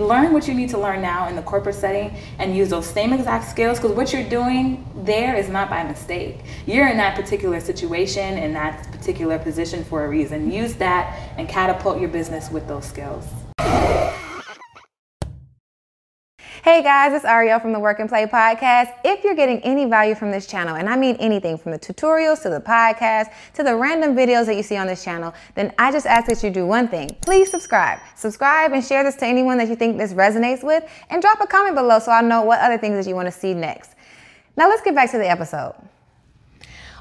learn what you need to learn now in the corporate setting and use those same exact skills because what you're doing there is not by mistake. You're in that particular situation in that particular position for a reason. Use that and catapult your business with those skills. Hey guys, it's Arylle from the Work and Play podcast. If you're getting any value from this channel, and I mean anything from the tutorials to the podcast to the random videos that you see on this channel, then I just ask that you do one thing. Please subscribe. Subscribe and share this to anyone that you think this resonates with, and drop a comment below so I know what other things that you want to see next. Now let's get back to the episode.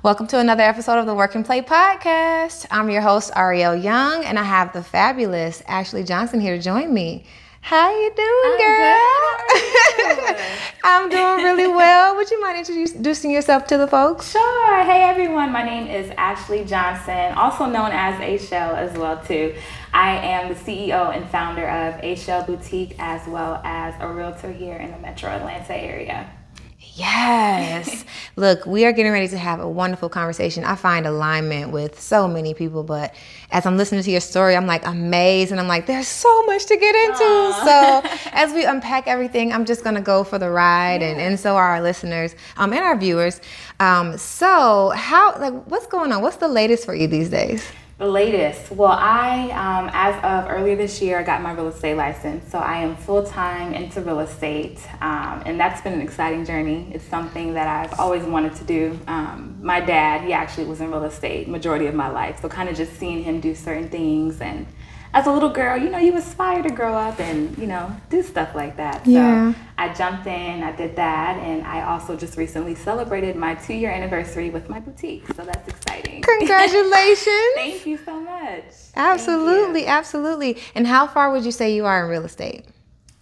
Welcome to another episode of the Work and Play podcast. I'm your host, Arylle Young, and I have the fabulous Ashley Johnson here to join me. How you doing, I'm girl? I'm doing really well. Would you mind introducing yourself to the folks? Sure. Hey everyone, my name is Ashley Johnson, also known as Ayschel as well too. I am the CEO and founder of Ayschel Boutique as well as a realtor here in the Metro Atlanta area. Yes. Look, we are getting ready to have a wonderful conversation. I find alignment with so many people, but as I'm listening to your story, I'm like amazed and I'm like, there's so much to get into. Aww. So as we unpack everything, I'm just gonna go for the ride yeah. and, and so are our listeners um, and our viewers. Um, so how like what's going on? What's the latest for you these days? The latest. Well, I, um, as of earlier this year, I got my real estate license. So I am full time into real estate. Um, and that's been an exciting journey. It's something that I've always wanted to do. Um, my dad, he actually was in real estate majority of my life. So kind of just seeing him do certain things and as a little girl, you know, you aspire to grow up and, you know, do stuff like that. Yeah. I jumped in, I did that, and I also just recently celebrated my two year anniversary with my boutique. So that's exciting. Congratulations. Thank you so much. Absolutely, absolutely. And how far would you say you are in real estate?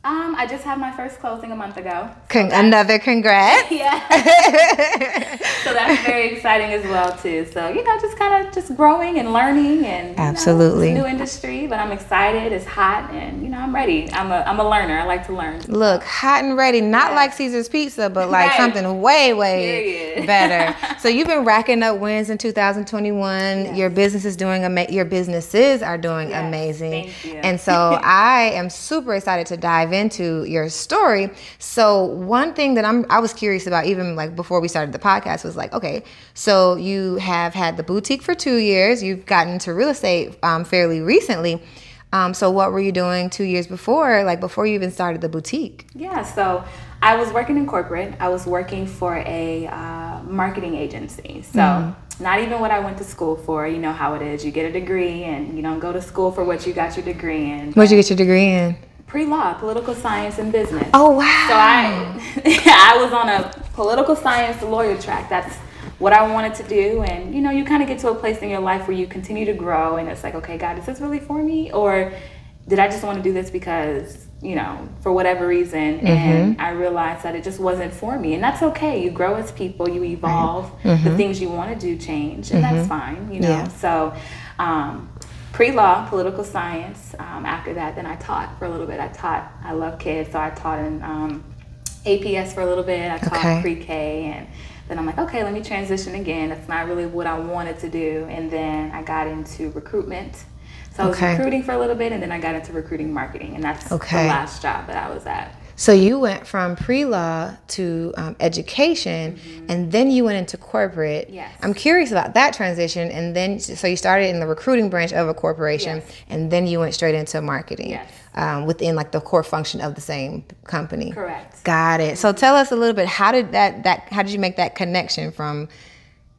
Um, I just had my first closing a month ago. So Con- another congrats. yeah. so that's very exciting as well too. So you know, just kind of just growing and learning and absolutely know, new industry. But I'm excited. It's hot and you know I'm ready. I'm a I'm a learner. I like to learn. Look, hot and ready. Not yeah. like Caesar's Pizza, but like right. something way way better. so you've been racking up wins in 2021. Yes. Your business is doing ama- Your businesses are doing yes. amazing. And so I am super excited to dive into your story. So one thing that I'm I was curious about even like before we started the podcast was like, okay, so you have had the boutique for two years. You've gotten into real estate um, fairly recently. Um, so what were you doing two years before, like before you even started the boutique? Yeah, so I was working in corporate. I was working for a uh, marketing agency. So. Mm not even what I went to school for. You know how it is. You get a degree and you don't go to school for what you got your degree in. What'd you get your degree in? Pre-law, political science and business. Oh wow! So I, I was on a political science lawyer track. That's what I wanted to do, and you know, you kind of get to a place in your life where you continue to grow, and it's like, okay, God, is this really for me, or did I just want to do this because you know, for whatever reason, mm-hmm. and I realized that it just wasn't for me, and that's okay. You grow as people, you evolve. Right. Mm-hmm. The things you want to do change, and mm-hmm. that's fine, you know. Yeah. So. Um, pre-law, political science. Um, after that, then I taught for a little bit. I taught. I love kids, so I taught in um, APS for a little bit. I taught okay. pre-K, and then I'm like, okay, let me transition again. That's not really what I wanted to do. And then I got into recruitment. So I was okay. recruiting for a little bit, and then I got into recruiting marketing, and that's okay. the last job that I was at. So you went from pre-law to um, education, mm-hmm. and then you went into corporate. Yes. I'm curious about that transition, and then so you started in the recruiting branch of a corporation, yes. and then you went straight into marketing. Yes. Um, within like the core function of the same company. Correct. Got it. So tell us a little bit. How did that that how did you make that connection from?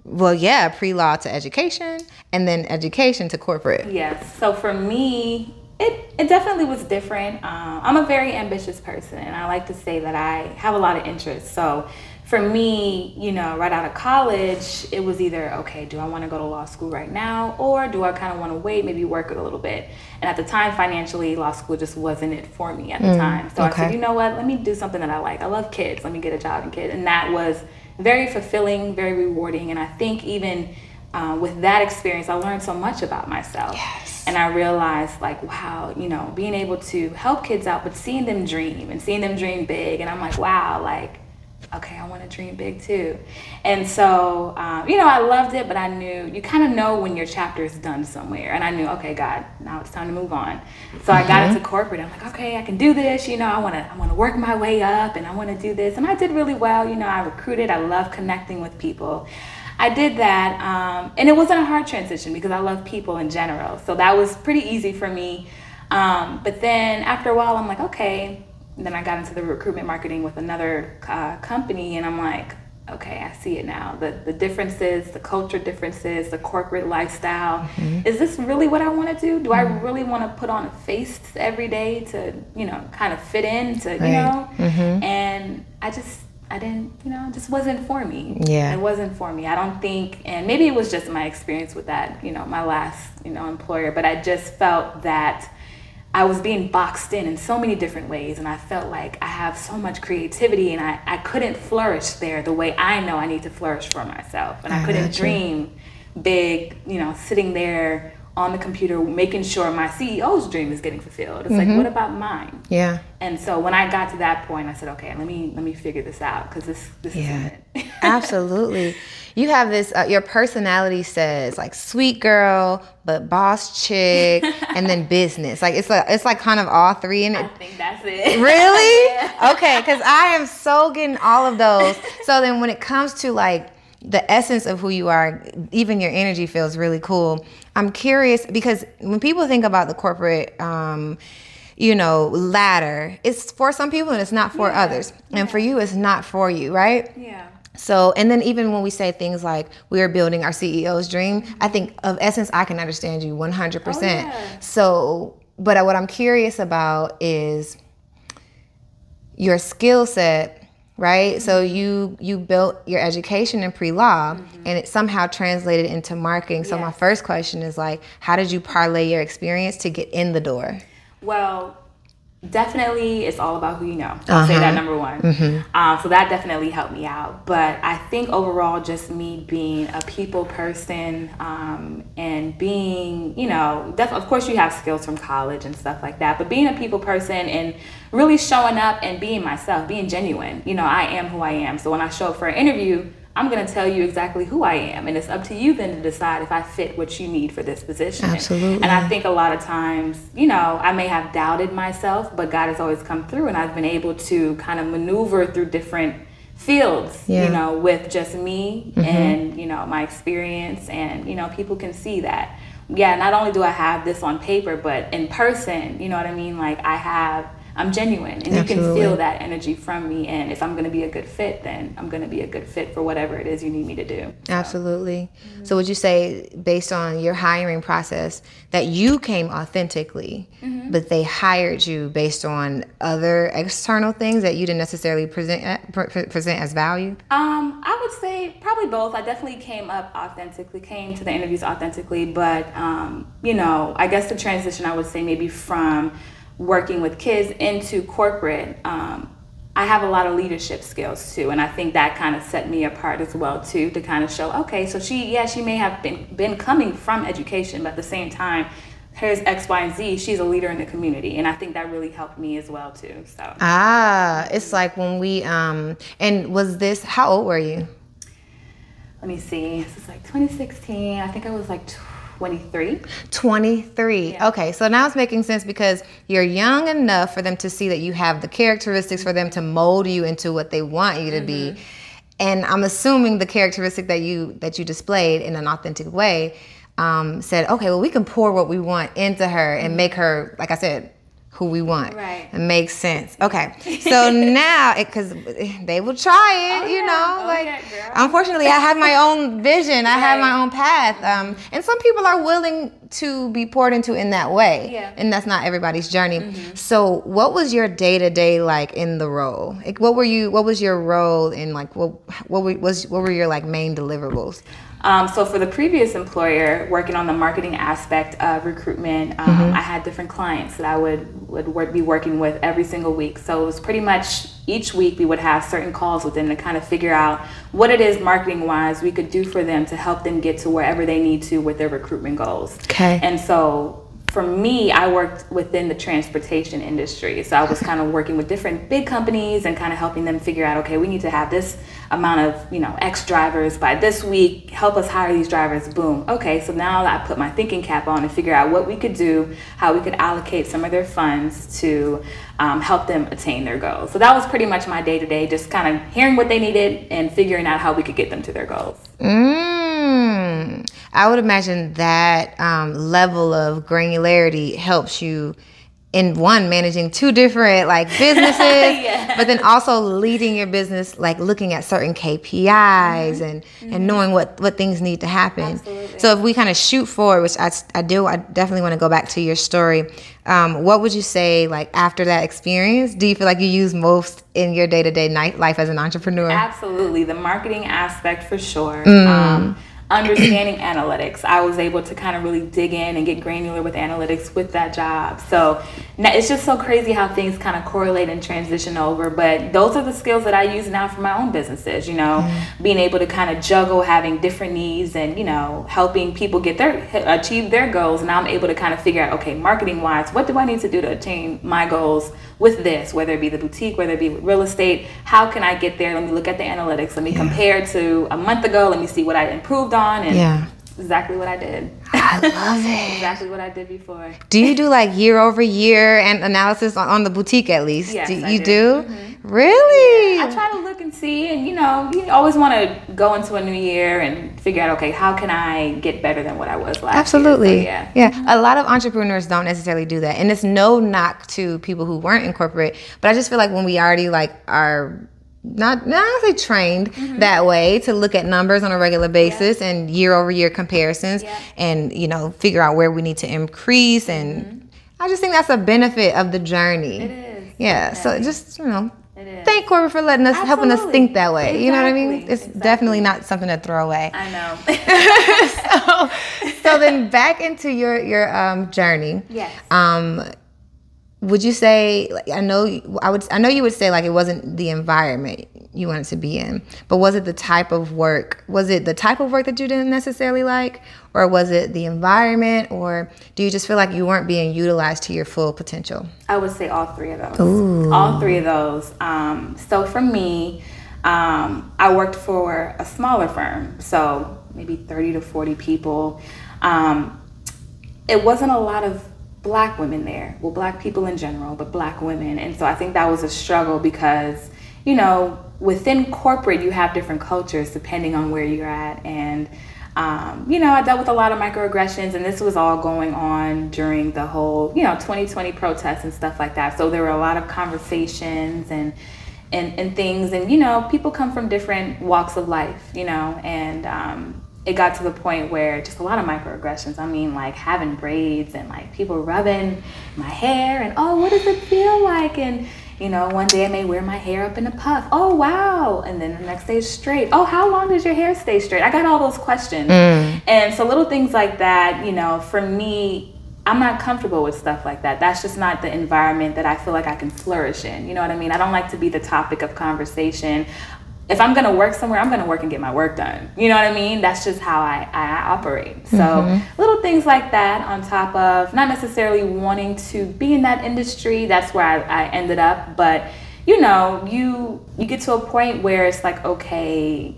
Well, yeah, pre-law to education, and then education to corporate. Yes. So for me, it, it definitely was different. Um, I'm a very ambitious person, and I like to say that I have a lot of interests. So, for me, you know, right out of college, it was either okay, do I want to go to law school right now, or do I kind of want to wait, maybe work it a little bit? And at the time, financially, law school just wasn't it for me at the mm, time. So okay. I said, you know what, let me do something that I like. I love kids. Let me get a job in kids, and that was very fulfilling, very rewarding, and I think even uh, with that experience, I learned so much about myself. Yes. And I realized, like, wow, you know, being able to help kids out, but seeing them dream and seeing them dream big. And I'm like, wow, like, okay, I want to dream big too. And so, um, you know, I loved it, but I knew you kind of know when your chapter is done somewhere. And I knew, okay, God, now it's time to move on. So I got into corporate. I'm like, okay, I can do this. You know, I want to, I want to work my way up, and I want to do this. And I did really well. You know, I recruited. I love connecting with people. I did that, um, and it wasn't a hard transition because I love people in general. So that was pretty easy for me. Um, but then after a while, I'm like, okay, then I got into the recruitment marketing with another uh, company, and I'm like, okay, I see it now. The the differences, the culture differences, the corporate lifestyle. Mm-hmm. Is this really what I want to do? Do mm-hmm. I really want to put on a face every day to, you know, kind of fit in to, right. you know? Mm-hmm. And I just I didn't, you know, it just wasn't for me. Yeah. It wasn't for me. I don't think and maybe it was just my experience with that, you know, my last, you know, employer, but I just felt that I was being boxed in in so many different ways, and I felt like I have so much creativity, and I, I couldn't flourish there the way I know I need to flourish for myself. And I, I couldn't dream big, you know, sitting there on the computer making sure my CEO's dream is getting fulfilled. It's mm-hmm. like, what about mine? Yeah. And so when I got to that point, I said, okay, let me let me figure this out because this this yeah. is it. Absolutely. You have this. Uh, your personality says like sweet girl, but boss chick, and then business. Like it's like it's like kind of all three in it. I think that's it. Really? yeah. Okay, because I am so getting all of those. So then when it comes to like the essence of who you are, even your energy feels really cool. I'm curious because when people think about the corporate, um, you know, ladder, it's for some people and it's not for yeah. others. And yeah. for you, it's not for you, right? Yeah. So, and then even when we say things like we are building our CEO's dream, I think of essence, I can understand you 100%. Oh, yeah. So, but what I'm curious about is your skill set right mm-hmm. so you you built your education in pre-law mm-hmm. and it somehow translated into marketing so yes. my first question is like how did you parlay your experience to get in the door well definitely it's all about who you know i'll uh-huh. say that uh-huh. number one mm-hmm. um, so that definitely helped me out but i think overall just me being a people person um, and being you know def- of course you have skills from college and stuff like that but being a people person and really showing up and being myself being genuine you know i am who i am so when i show up for an interview I'm going to tell you exactly who I am. And it's up to you then to decide if I fit what you need for this position. Absolutely. And I think a lot of times, you know, I may have doubted myself, but God has always come through and I've been able to kind of maneuver through different fields, yeah. you know, with just me mm-hmm. and, you know, my experience. And, you know, people can see that. Yeah, not only do I have this on paper, but in person, you know what I mean? Like I have I'm genuine and Absolutely. you can feel that energy from me. And if I'm going to be a good fit, then I'm going to be a good fit for whatever it is you need me to do. So. Absolutely. Mm-hmm. So, would you say, based on your hiring process, that you came authentically, mm-hmm. but they hired you based on other external things that you didn't necessarily present present as value? Um, I would say probably both. I definitely came up authentically, came to the interviews authentically, but um, you know, I guess the transition I would say maybe from working with kids into corporate, um, I have a lot of leadership skills too, and I think that kind of set me apart as well too to kind of show, okay, so she, yeah, she may have been been coming from education, but at the same time, here's X, Y, and Z. She's a leader in the community, and I think that really helped me as well too. So ah, it's like when we um, and was this? How old were you? Let me see. This is like 2016. I think I was like. 23. 23. Yeah. Okay, so now it's making sense because you're young enough for them to see that you have the characteristics for them to mold you into what they want you to mm-hmm. be. And I'm assuming the characteristic that you that you displayed in an authentic way um, said, okay, well, we can pour what we want into her and mm-hmm. make her, like I said, who we want. Right. It makes sense. Okay. So now, because they will try it, oh, you know, oh, like, yeah, unfortunately, I have my own vision. I right. have my own path. Um, and some people are willing to be poured into in that way. Yeah. And that's not everybody's journey. Mm-hmm. So what was your day to day like in the role? Like, what were you, what was your role in like, what, what was, what were your like main deliverables? Um, so for the previous employer, working on the marketing aspect of recruitment, um, mm-hmm. I had different clients that I would would work, be working with every single week. So it was pretty much each week we would have certain calls with them to kind of figure out what it is marketing wise we could do for them to help them get to wherever they need to with their recruitment goals. Okay. And so for me, I worked within the transportation industry. So I was kind of working with different big companies and kind of helping them figure out, okay, we need to have this amount of, you know, X drivers by this week. Help us hire these drivers. Boom. Okay, so now I put my thinking cap on and figure out what we could do, how we could allocate some of their funds to um, help them attain their goals. So that was pretty much my day to day, just kind of hearing what they needed and figuring out how we could get them to their goals. Mm. I would imagine that um, level of granularity helps you in one managing two different like businesses yeah. but then also leading your business like looking at certain kpis mm-hmm. and mm-hmm. and knowing what what things need to happen Absolutely. so if we kind of shoot forward which I, I do i definitely want to go back to your story um, what would you say like after that experience do you feel like you use most in your day-to-day night life as an entrepreneur absolutely the marketing aspect for sure mm. um, understanding analytics. I was able to kind of really dig in and get granular with analytics with that job. So it's just so crazy how things kind of correlate and transition over. But those are the skills that I use now for my own businesses, you know, mm. being able to kind of juggle having different needs and, you know, helping people get their, achieve their goals. And I'm able to kind of figure out, okay, marketing wise, what do I need to do to attain my goals with this, whether it be the boutique, whether it be real estate, how can I get there? Let me look at the analytics. Let me yeah. compare to a month ago. Let me see what I improved on. And yeah. Exactly what I did. I love it. exactly what I did before. Do you do like year over year and analysis on, on the boutique at least? Yes, do, you do. do? Mm-hmm. Really? Yeah, I try to look and see, and you know, you always want to go into a new year and figure out, okay, how can I get better than what I was last Absolutely. year? Absolutely. So, yeah. Yeah. A lot of entrepreneurs don't necessarily do that, and it's no knock to people who weren't in corporate, but I just feel like when we already like are not not say trained mm-hmm. that way to look at numbers on a regular basis yeah. and year over year comparisons yeah. and you know figure out where we need to increase and mm-hmm. I just think that's a benefit of the journey. It is. Yeah. So just you know Thank corporate for letting us Absolutely. helping us think that way. Exactly. You know what I mean? It's exactly. definitely not something to throw away. I know. so, so then back into your your um, journey. Yes. Um, would you say like i know i would i know you would say like it wasn't the environment you wanted to be in but was it the type of work was it the type of work that you didn't necessarily like or was it the environment or do you just feel like you weren't being utilized to your full potential? I would say all three of those. Ooh. all three of those. Um, so for me um, i worked for a smaller firm so maybe 30 to 40 people. Um, it wasn't a lot of black women there. Well, black people in general, but black women. And so I think that was a struggle because, you know, within corporate, you have different cultures depending on where you're at. And, um, you know, I dealt with a lot of microaggressions, and this was all going on during the whole, you know, 2020 protests and stuff like that. So there were a lot of conversations and, and, and things. And, you know, people come from different walks of life, you know, and, um, it got to the point where just a lot of microaggressions. I mean, like having braids and like people rubbing my hair and oh, what does it feel like? And you know, one day I may wear my hair up in a puff. Oh wow! And then the next day straight. Oh, how long does your hair stay straight? I got all those questions. Mm. And so little things like that, you know, for me, I'm not comfortable with stuff like that. That's just not the environment that I feel like I can flourish in. You know what I mean? I don't like to be the topic of conversation if I'm gonna work somewhere, I'm gonna work and get my work done. You know what I mean? That's just how I, I operate. So mm-hmm. little things like that on top of not necessarily wanting to be in that industry. That's where I, I ended up. But you know, you you get to a point where it's like, okay,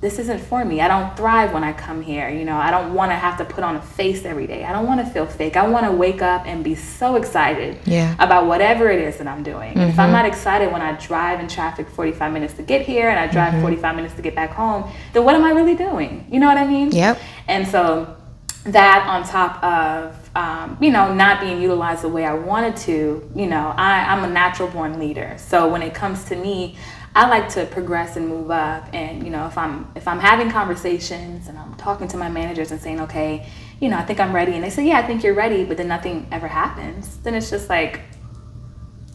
this isn't for me. I don't thrive when I come here. You know, I don't want to have to put on a face every day. I don't want to feel fake. I want to wake up and be so excited yeah. about whatever it is that I'm doing. Mm-hmm. If I'm mm-hmm. not excited when I drive in traffic 45 minutes to get here and I drive mm-hmm. 45 minutes to get back home, then what am I really doing? You know what I mean? Yep. And so that on top of um, you know not being utilized the way I wanted to, you know, I, I'm a natural born leader. So when it comes to me, I like to progress and move up. And you know, if I'm if I'm having conversations and I'm talking to my managers and saying, okay, you know, I think I'm ready, and they say, yeah, I think you're ready, but then nothing ever happens. Then it's just like,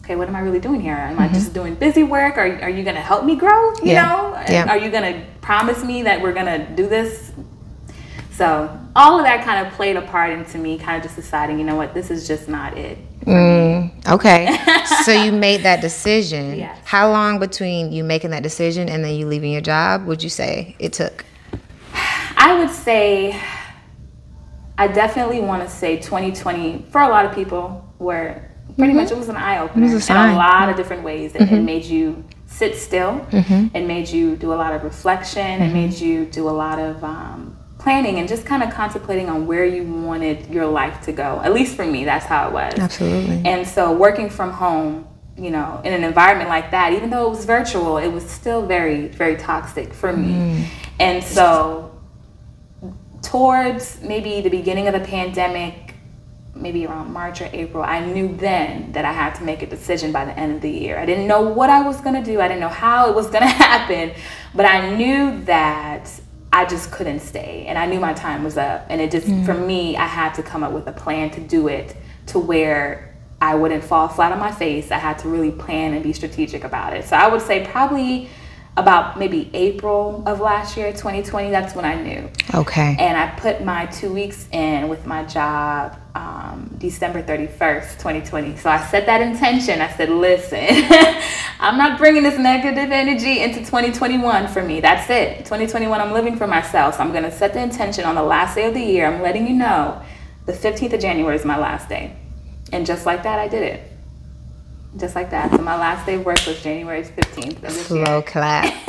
okay, what am I really doing here? Am mm-hmm. I just doing busy work? Are are you gonna help me grow? You yeah. know, yeah. are you gonna promise me that we're gonna do this? So all of that kind of played a part into me kind of just deciding, you know what, this is just not it. Mm, okay. so you made that decision. Yes. How long between you making that decision and then you leaving your job would you say it took? I would say I definitely want to say 2020 for a lot of people where pretty much it was an eye opener Mm-hmm. It was a in sign. Mm-hmm. a lot of different ways. It, it made you sit still. Mhm. It made you do a lot of reflection. Mm-hmm. It made you do a lot of um, planning and just kind of contemplating on where you wanted your life to go. At least for me, that's how it was. Absolutely. And so working from home, you know, in an environment like that, even though it was virtual, it was still very, very toxic for me. Mm. And so towards maybe the beginning of the pandemic, maybe around March or April, I knew then that I had to make a decision by the end of the year. I didn't know what I was going to do. I didn't know how it was going to happen, but I knew that I just couldn't stay and I knew my time was up. And it just, for me, I had to come up with a plan to do it to where I wouldn't fall flat on my face. I had to really plan and be strategic about it. So I would say probably about maybe April of last year, 2020, that's when I knew. Okay. And I put my two weeks in with my job um, December 31st, 2020. So I set that intention. I said, listen, I'm not bringing this negative energy into 2021 for me. That's it. 2021, I'm living for myself. So I'm going to set the intention on the last day of the year. I'm letting you know the 15th of January is my last day. And just like that, I did it. Just like that. So my last day of work was January 15th of this year. Slow clap.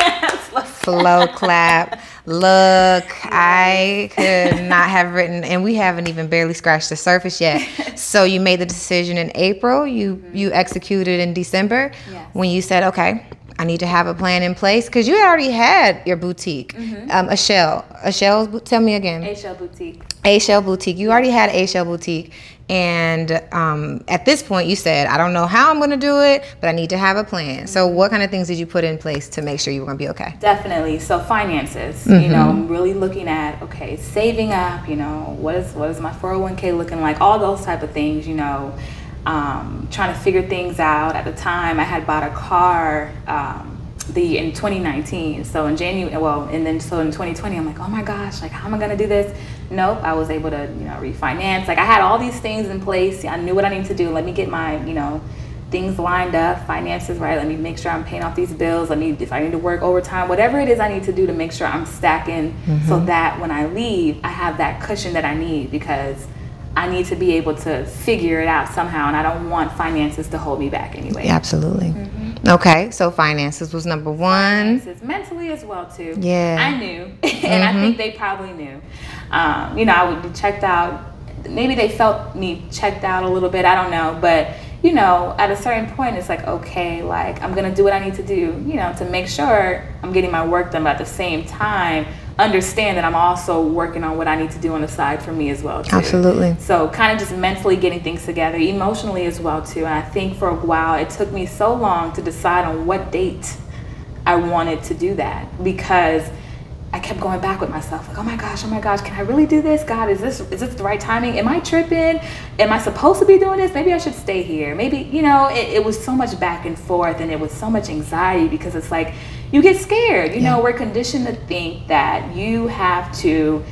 Slow clap. Look, I could not have written, and we haven't even barely scratched the surface yet. So you made the decision in April. You you executed in December Yes. when you said, okay. I need to have a plan in place because you already had your boutique, um, Ayschel, a shell. Tell me again. A Shell Boutique. Ayschel Boutique. You already had Ayschel Boutique. And um, at this point, you said, I don't know how I'm going to do it, but I need to have a plan. So, what kind of things did you put in place to make sure you were going to be okay? Definitely. So finances, you know, I'm really looking at okay, saving up. You know, what is what is my 401k looking like? All those type of things. You know, um, trying to figure things out. At the time, I had bought a car. Um, the in 2019 so in january well and then so in 2020 i'm like oh my gosh like how am i going to do this nope i was able to you know refinance like i had all these things in place i knew what i needed to do let me get my you know things lined up, finances right. Let me make sure I'm paying off these bills. Let me, if I need to work overtime, whatever it is I need to do to make sure I'm stacking so mm-hmm. that when I leave, I have that cushion that I need because I need to be able to figure it out somehow. And I don't want finances to hold me back anyway. Absolutely. Mm-hmm. Okay, so finances was number one. Finances, mentally as well too. Yeah. I knew, and I think they probably knew. Um, you know, I would be checked out. Maybe they felt me checked out a little bit. I don't know, but you know, at a certain point, it's like okay, like I'm gonna do what I need to do. You know, to make sure I'm getting my work done, but at the same time, understand that I'm also working on what I need to do on the side for me as well. Too. Absolutely. So kind of just mentally getting things together, emotionally as well too. And I think for a while it took me so long to decide on what date I wanted to do that because I kept going back with myself like, oh my gosh, oh my gosh, can I really do this? God, is this is this the right timing? Am I tripping? Am I supposed to be doing this? Maybe I should stay here. Maybe you know, it, it was so much back and forth, and it was so much anxiety because it's like you get scared. You know, we're conditioned to think that you have to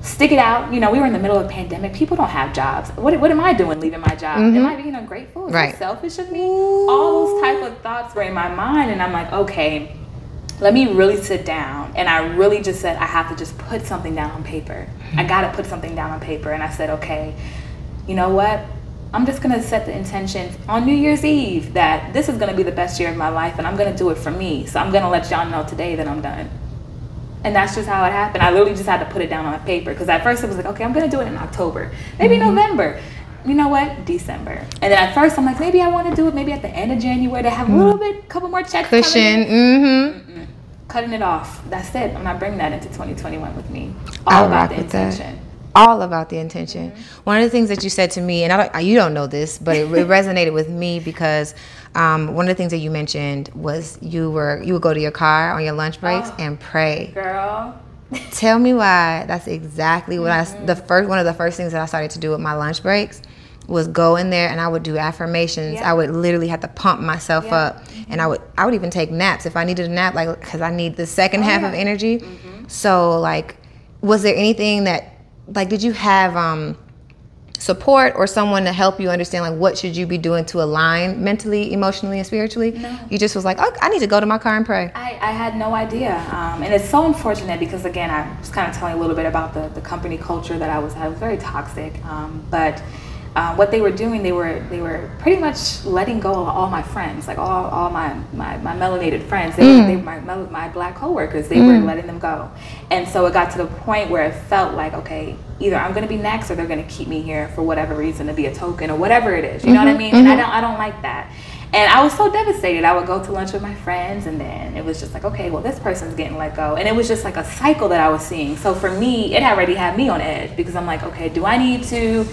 stick it out. You know, we were in the middle of a pandemic. People don't have jobs. What, what am I doing leaving my job? Am mm-hmm. I being ungrateful? Is Right. it selfish of me? All those type of thoughts were in my mind, and I'm like, okay, let me really sit down. And I really just said, I have to just put something down on paper. I mm-hmm. got to put something down on paper. And I said, okay, you know what? I'm just going to set the intention on New Year's Eve that this is going to be the best year of my life and I'm going to do it for me. So I'm going to let y'all know today that I'm done. And that's just how it happened. I literally just had to put it down on paper because at first it was like, okay, I'm going to do it in October, maybe November. You know what? December. And then at first I'm like, maybe I want to do it maybe at the end of January to have a little bit, couple more checks. Cushion. Mm-hmm. cutting it off. That's it. I'm not bringing that into 2021 with me. All about rock the with that. All about the intention. Mm-hmm. One of the things that you said to me, and I don't, you don't know this, but it, it resonated with me because um, one of the things that you mentioned was you were you would go to your car on your lunch breaks oh. and pray. Girl. Tell me why. That's exactly what I. The mm-hmm. first one of the first things that I started to do with my lunch breaks was go in there and I would do affirmations. Yeah. I would literally have to pump myself Yeah. up, and I would I would even take naps if I needed a nap, like because I need the second oh, half of yeah. energy. Mm-hmm. So like, was there anything that like did you have um support or someone to help you understand like what should you be doing to align mentally, emotionally, and spiritually? No. You just was like, oh, I need to go to my car and pray. I, I had no idea. Um, and it's so unfortunate because, again, I was kind of telling a little bit about the, the company culture that I was at. It was very toxic. Um, but uh, what they were doing, they were they were pretty much letting go of all my friends, like all, all my, my, my melanated friends. They were, they were my, my, my black coworkers. They were mm. letting them go. And so it got to the point where it felt like, okay, either I'm going to be next or they're going to keep me here for whatever reason to be a token or whatever it is. You know what I mm-hmm, mean? And I mm-hmm. don't I don't like that. And I was so devastated. I would go to lunch with my friends, and then it was just like, okay, well, this person's getting let go. And it was just like a cycle that I was seeing. So for me, it already had me on edge because I'm like, okay, do I need to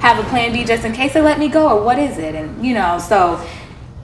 have a plan B just in case they let me go, or what is it? And, you know, so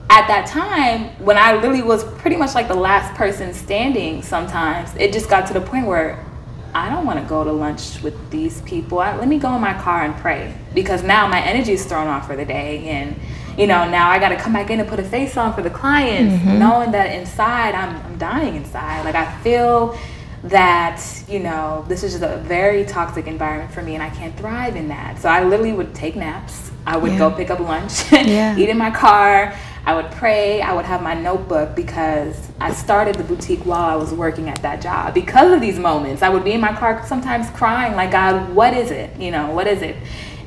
at that time, when I really was pretty much like the last person standing sometimes, it just got to the point where I don't want to go to lunch with these people. I, let me go in my car and pray because now my energy is thrown off for the day. And, you know, now I got to come back in and put a face on for the clients, mm-hmm. knowing that inside I'm, I'm dying inside. Like I feel that, you know, this is just a very toxic environment for me and I can't thrive in that. So I literally would take naps. I would Yeah. go pick up lunch, Yeah. eat in my car. I would pray. I would have my notebook because I started the boutique while I was working at that job. Because of these moments, I would be in my car sometimes crying, like, God, what is it? You know, what is it?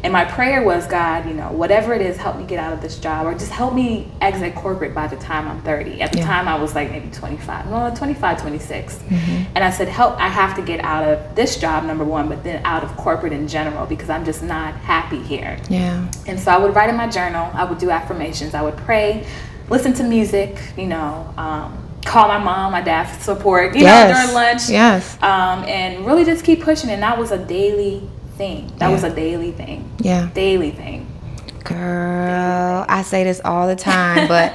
And my prayer was, God, you know, whatever it is, help me get out of this job or just help me exit corporate by the time I'm 30. At the Yeah. time, I was like maybe 25, well, 25, 26. And I said, help, I have to get out of this job, number one, but then out of corporate in general because I'm just not happy here. Yeah. And so I would write in my journal, I would do affirmations, I would pray, listen to music, you know, um, call my mom, my dad for support, you know, during lunch. Yes. Um, and really just keep pushing. And that was a daily thing. That Yeah. was a daily thing. Yeah. Daily thing. Girl, I say this all the time, but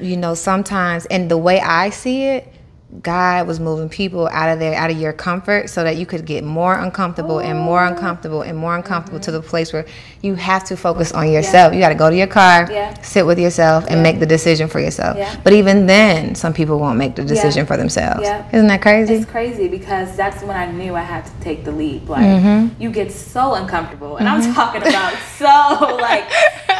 you know, sometimes, and the way I see it, God was moving people out of there, out of your comfort, so that you could get more uncomfortable and more oh. uncomfortable and more uncomfortable to mm-hmm. the place where you have to focus on yourself. You got to go to your car, Yeah. sit with yourself, and make the decision for yourself. Yeah. But even then, some people won't make the decision for themselves. Yeah. Isn't that crazy? It's crazy because that's when I knew I had to take the leap. Like Mm-hmm. you get so uncomfortable, and I'm talking about so like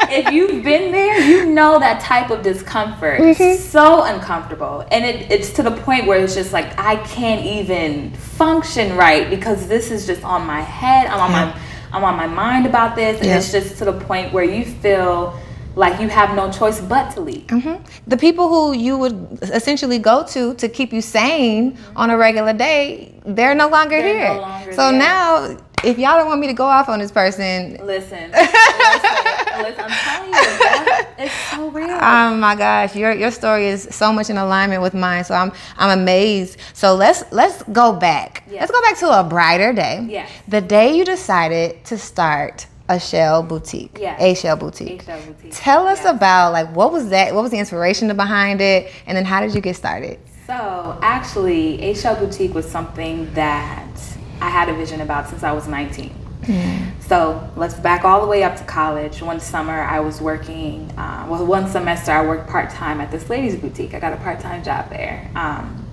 if you've been there, you know that type of discomfort. Mm-hmm. So uncomfortable, and it, it's to the point where it's just like I can't even function right because this is just on my head. I'm on my I'm on my mind about this, and Yeah. it's just to the point where you feel like you have no choice but to leave. Mm-hmm. the people who you would essentially go to to keep you sane on a regular day, they're no longer They're here. no longer so there. now, if y'all don't want me to go off on this person, Listen, listen, listen, I'm telling you, that, it's so real. oh my gosh, your your story is so much in alignment with mine. So I'm I'm amazed. So let's let's go back. Yeah. Let's go back to a brighter day. Yes. The day you decided to start Ayschel boutique. Yes. Ayschel boutique. H.O. Boutique. Tell us Yes. about like what was that? What was the inspiration behind it? And then how did you get started? So actually, Ayschel Boutique was something that I had a vision about since I was 19. So let's back all the way up to college. One summer, I was working. Uh, well, one semester I worked part time at this ladies' boutique. I got a part time job there. Um,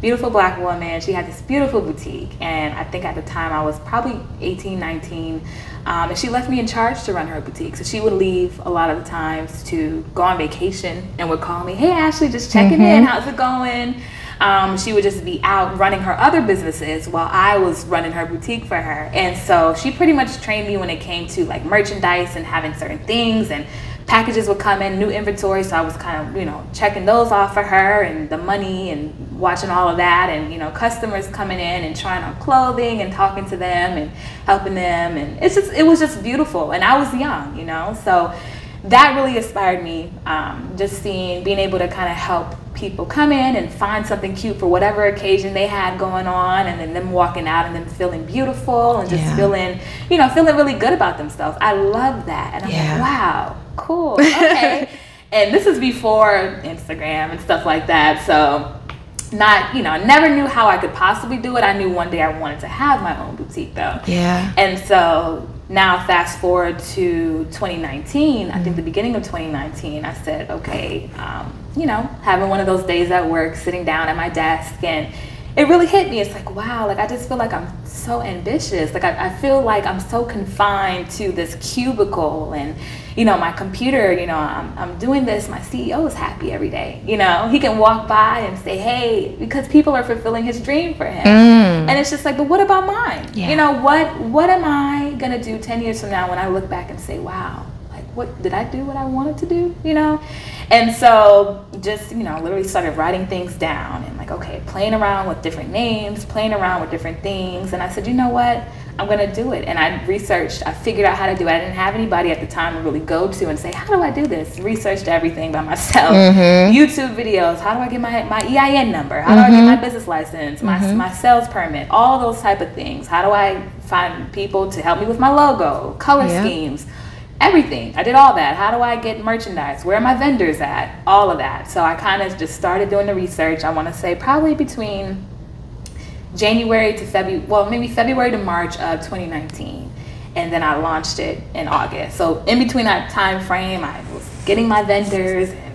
beautiful black woman. She had this beautiful boutique, and I think at the time I was probably 18, 19. Um, and she left me in charge to run her boutique. So she would leave a lot of the times to go on vacation and would call me, Hey, Ashley, just checking in. How's it going? Um, she would just be out running her other businesses while I was running her boutique for her. And so she pretty much trained me when it came to like merchandise and having certain things and packages would come in, new inventory. So I was kind of, you know, checking those off for her and the money and watching all of that and, you know, customers coming in and trying on clothing and talking to them and helping them. And it's just, it was just beautiful. And I was young, you know, so that really inspired me. Um, just seeing, being able to kind of help people come in and find something cute for whatever occasion they had going on, and then them walking out and them feeling beautiful and just Yeah. feeling, you know, feeling really good about themselves. I love that, and I'm Yeah. like, wow, cool, okay. and this is before Instagram and stuff like that, so not, you know, I never knew how I could possibly do it. I knew one day I wanted to have my own boutique though. Yeah. And so now, fast forward to 2019, I think the beginning of 2019, I said, okay, um, you know, having one of those days at work, sitting down at my desk, and it really hit me. It's like, wow, like I just feel like I'm so ambitious. Like I, I feel like I'm so confined to this cubicle and, you know, my computer, you know, I'm, I'm doing this. My CEO is happy every day. You know, he can walk by and say, hey, because people are fulfilling his dream for him. Mm. Mm-hmm. And it's just like, but what about mine? Yeah. You know, what, what am I going to do 10 years from now when I look back and say, wow, like what did I do what I wanted to do? You know? And so just, you know, literally started writing things down and like, okay, playing around with different names, playing around with different things. And I said, you know what? I'm gonna do it. And I researched, I figured out how to do it. I didn't have anybody at the time to really go to and say, how do I do this? Researched everything by myself. Mm-hmm. YouTube videos, how do I get my, my EIN number? How mm-hmm. do I get mm-hmm. my business license, my, mm-hmm. my sales permit, all those type of things. How do I find people to help me with my logo, color yeah. schemes? everything. I did all that. How do I get merchandise? Where are my vendors at? All of that. So I kind of just started doing the research. I want to say probably between January to February, well, maybe February to March of 2019. And then I launched it in August. So in between that time frame, I was getting my vendors and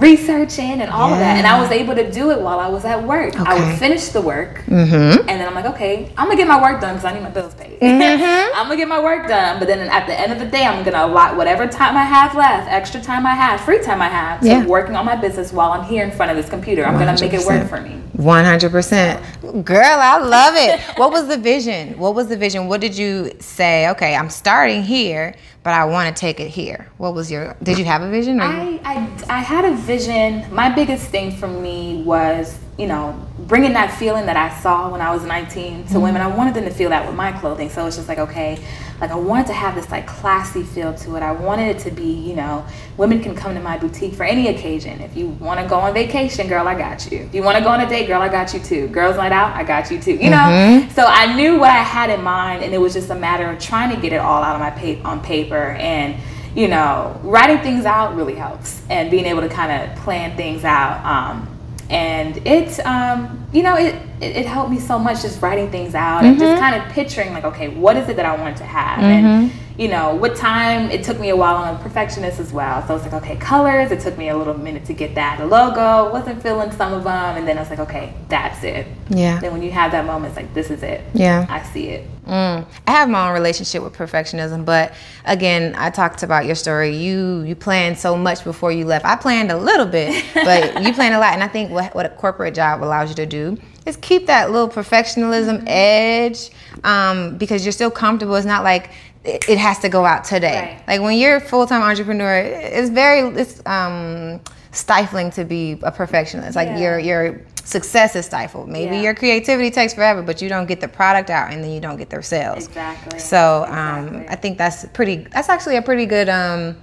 researching and all yeah. of that. And I was able to do it while I was at work. Okay. I would finish the work, mm-hmm. and then I'm like, okay, I'm gonna get my work done because I need my bills paid. Mm-hmm. I'm gonna get my work done, but then at the end of the day, I'm gonna allot whatever time I have left, extra time I have, free time I have, to yeah. working on my business while I'm here in front of this computer. I'm gonna make it work for me. 100%. Girl, I love it. what was the vision? What was the vision? What did you say? Okay, I'm starting here but I want to take it here. What was your? Did you have a vision? I, I I had a vision. My biggest thing for me was you know, bringing that feeling that I saw when I was 19 to mm-hmm. women. I wanted them to feel that with my clothing. So it's just like, okay, like I wanted to have this like classy feel to it. I wanted it to be, you know, women can come to my boutique for any occasion. If you want to go on vacation, girl, I got you. If you want to go on a date, girl, I got you too. Girls night out, I got you too. You know? Mm-hmm. So I knew what I had in mind and it was just a matter of trying to get it all out of my pa- on paper and you know, writing things out really helps and being able to kind of plan things out. Um, and it um, you know it, it, it helped me so much just writing things out mm-hmm. and just mm-hmm. kind of picturing like okay what is it that i want to have mm-hmm. and you know what time it took me a while i'm a perfectionist as well so I was like okay colors it took me a little minute to get that the logo wasn't feeling some of them and then i was like okay that's it yeah then when you have that moment it's like this is it yeah i see it Mm. I have my own relationship with perfectionism, but again, I talked about your story. You you planned so much before you left. I planned a little bit, but you planned a lot, and I think what what a corporate job allows you to do is keep that little perfectionism mm-hmm. edge um, because you're still comfortable. It's not like it, has to go out today. Right. Like when you're a full time entrepreneur, it's very it's um, stifling to be a perfectionist. Like yeah. you're you're success is stifled. Maybe yeah. your creativity takes forever, but you don't get the product out and then you don't get their sales. Exactly. So um, exactly. I think that's pretty. That's actually a pretty good. Um,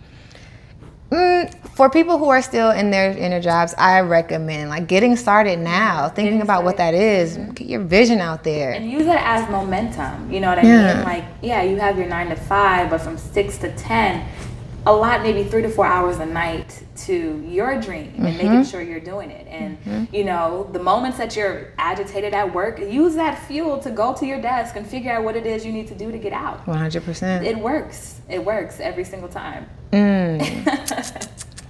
mm, for people who are still in their inner jobs, I recommend like getting started now, thinking getting about started. what that is, mm-hmm. get your vision out there, and use it as momentum. You know what I yeah. mean? Like, yeah, you have your nine to five, but from six to ten, a lot, maybe three to four hours a night to your dream and mm-hmm. making sure you're doing it. And, mm-hmm. you know, the moments that you're agitated at work, use that fuel to go to your desk and figure out what it is you need to do to get out. 100%. It works. It works every single time. Mm.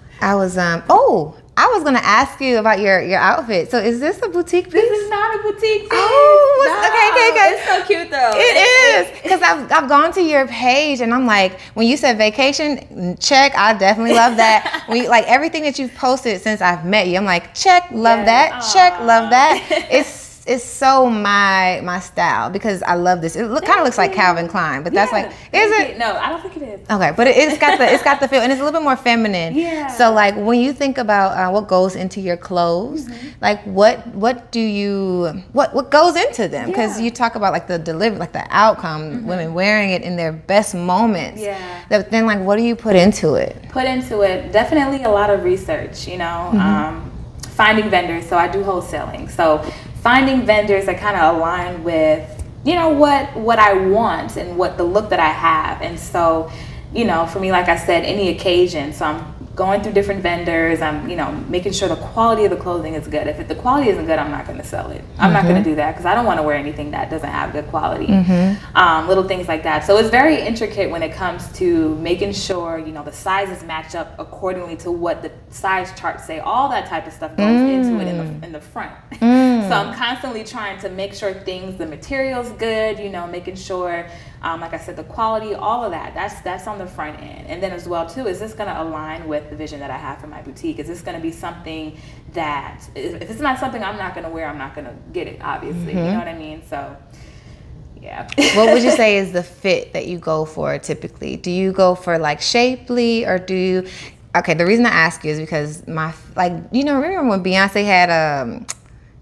I was, um, oh, I was gonna ask you about your your outfit. So is this a boutique piece? This is not a boutique piece. Oh, no. okay, okay, okay. It's so cute though. It, it is because I've I've gone to your page and I'm like, when you said vacation, check. I definitely love that. we like everything that you've posted since I've met you. I'm like, check, love yes. that. Aww. Check, love that. It's it's so my my style because I love this. It look, kind of looks like Calvin Klein, but that's like is it? No, I don't think it is. Okay, but it, has got the it's got the feel, and it's a little bit more feminine. Yeah. So like when you think about uh, what goes into your clothes, mm-hmm. like what what do you what what goes into them? Because yeah. you talk about like the deliver like the outcome, mm-hmm. women wearing it in their best moments. Yeah. That, then like what do you put into it? Put into it definitely a lot of research. You know. Mm-hmm. Um, finding vendors so i do wholesaling so finding vendors that kind of align with you know what what I want and what the look that I have. And so, you know, for me, like I said, any occasion. So I'm going through different vendors. I'm, you know, making sure the quality of the clothing is good. If the quality isn't good, I'm not going to sell it. I'm mm-hmm. not going to do that because I don't want to wear anything that doesn't have good quality. Mm-hmm. Um, little things like that. So it's very intricate when it comes to making sure, you know, the sizes match up accordingly to what the size charts say. All that type of stuff goes mm. into it in the, in the front. Mm. So I'm constantly trying to make sure things, the material's good, you know, making sure, um, like I said, the quality, all of that. That's that's on the front end, and then as well too, is this going to align with the vision that I have for my boutique? Is this going to be something that if it's not something I'm not going to wear, I'm not going to get it. Obviously, you know what I mean. So. Yeah. what would you say is the fit that you go for typically? Do you go for like shapely or do you Okay, the reason I ask you is because my like you know remember when Beyonce had um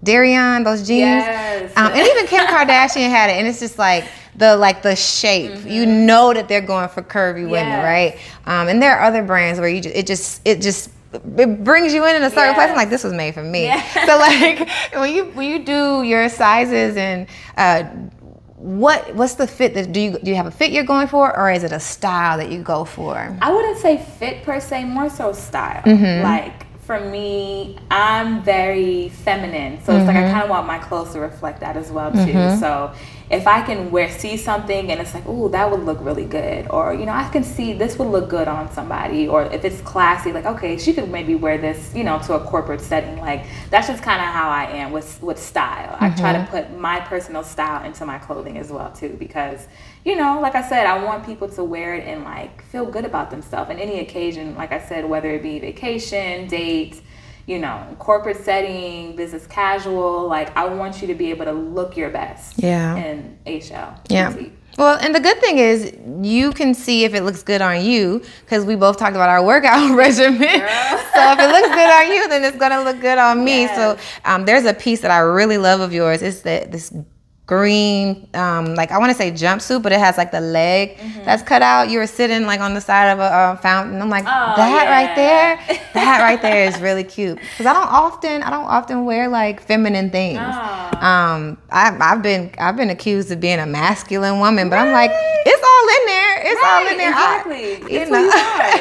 Dereon those jeans? Yes. Um, and even Kim Kardashian had it and it's just like the like the shape. Mm-hmm. You know that they're going for curvy women, right? Um, and there are other brands where you just it just it just it brings you in in a certain yes. place. I'm like, this was made for me. Yes. So like when you when you do your sizes and uh, what what's the fit that do you do you have a fit you're going for or is it a style that you go for i wouldn't say fit per se more so style mm-hmm. like for me i'm very feminine so mm-hmm. it's like i mm-hmm. kind of want my clothes to reflect that as well too mm-hmm. so if I can wear see something and it's like, oh, that would look really good, or you know, I can see this would look good on somebody, or if it's classy, like okay, she could maybe wear this, you know, to a corporate setting. Like that's just kind of how I am with with style. Mm-hmm. I try to mm-hmm. put my personal style into my clothing as well too, because you know, like I said, I want people to wear it and like feel good about themselves in any occasion. Like I said, whether it be vacation, date you know, corporate setting, business casual. Like I want you to be able to look your best. Yeah. In Ayschel. Yeah. Well, and the good thing is you can see if it looks good on you because we both talked about our workout regimen. so if it looks good on you, then it's gonna look good on me. Yes. So um, there's a piece that I really love of yours. It's that this green, um, like I want to say jumpsuit, but it has like the leg mm-hmm. that's cut out. You were sitting like on the side of a uh, fountain. I'm like, oh, that yeah. right there, that right there is really cute. Because I don't often, I don't often wear like feminine things. Oh. Um, I, have been, I've been accused of being a masculine woman, but I'm like, it's all in there. It's right, all in there. Exactly. I, you it's know,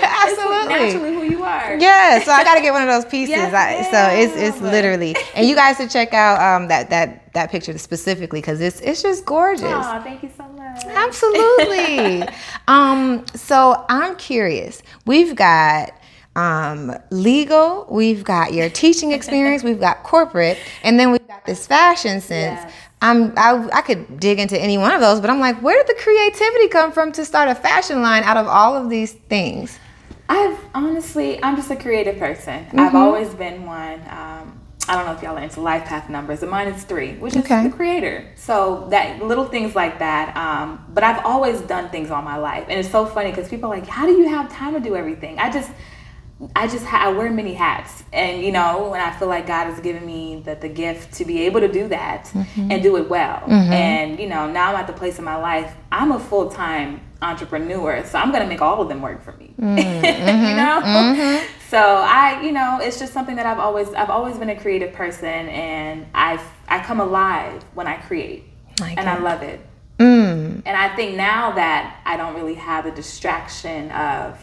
absolutely. It's naturally who you Yeah. So I got to get one of those pieces. yes, I, so it's, it's literally, and you guys should check out um, that that that picture specifically because it's it's just gorgeous. Oh, thank you so much. Absolutely. um, so I'm curious. We've got um, legal, we've got your teaching experience, we've got corporate, and then we've got this fashion sense. Yes. I'm, I, I could dig into any one of those, but I'm like, where did the creativity come from to start a fashion line out of all of these things? I've honestly, I'm just a creative person. Mm-hmm. I've always been one. Um, I don't know if y'all are into life path numbers, but mine is three, which okay. is the creator. So that little things like that. Um, but I've always done things all my life, and it's so funny because people are like, "How do you have time to do everything?" I just, I just ha- I wear many hats, and you know, when I feel like God has given me the, the gift to be able to do that mm-hmm. and do it well, mm-hmm. and you know, now I'm at the place in my life. I'm a full time entrepreneur, so I'm gonna make all of them work for me. Mm-hmm. you know. Mm-hmm. So I, you know, it's just something that I've always I've always been a creative person, and I I come alive when I create, and. I love it. Mm. And I think now that I don't really have the distraction of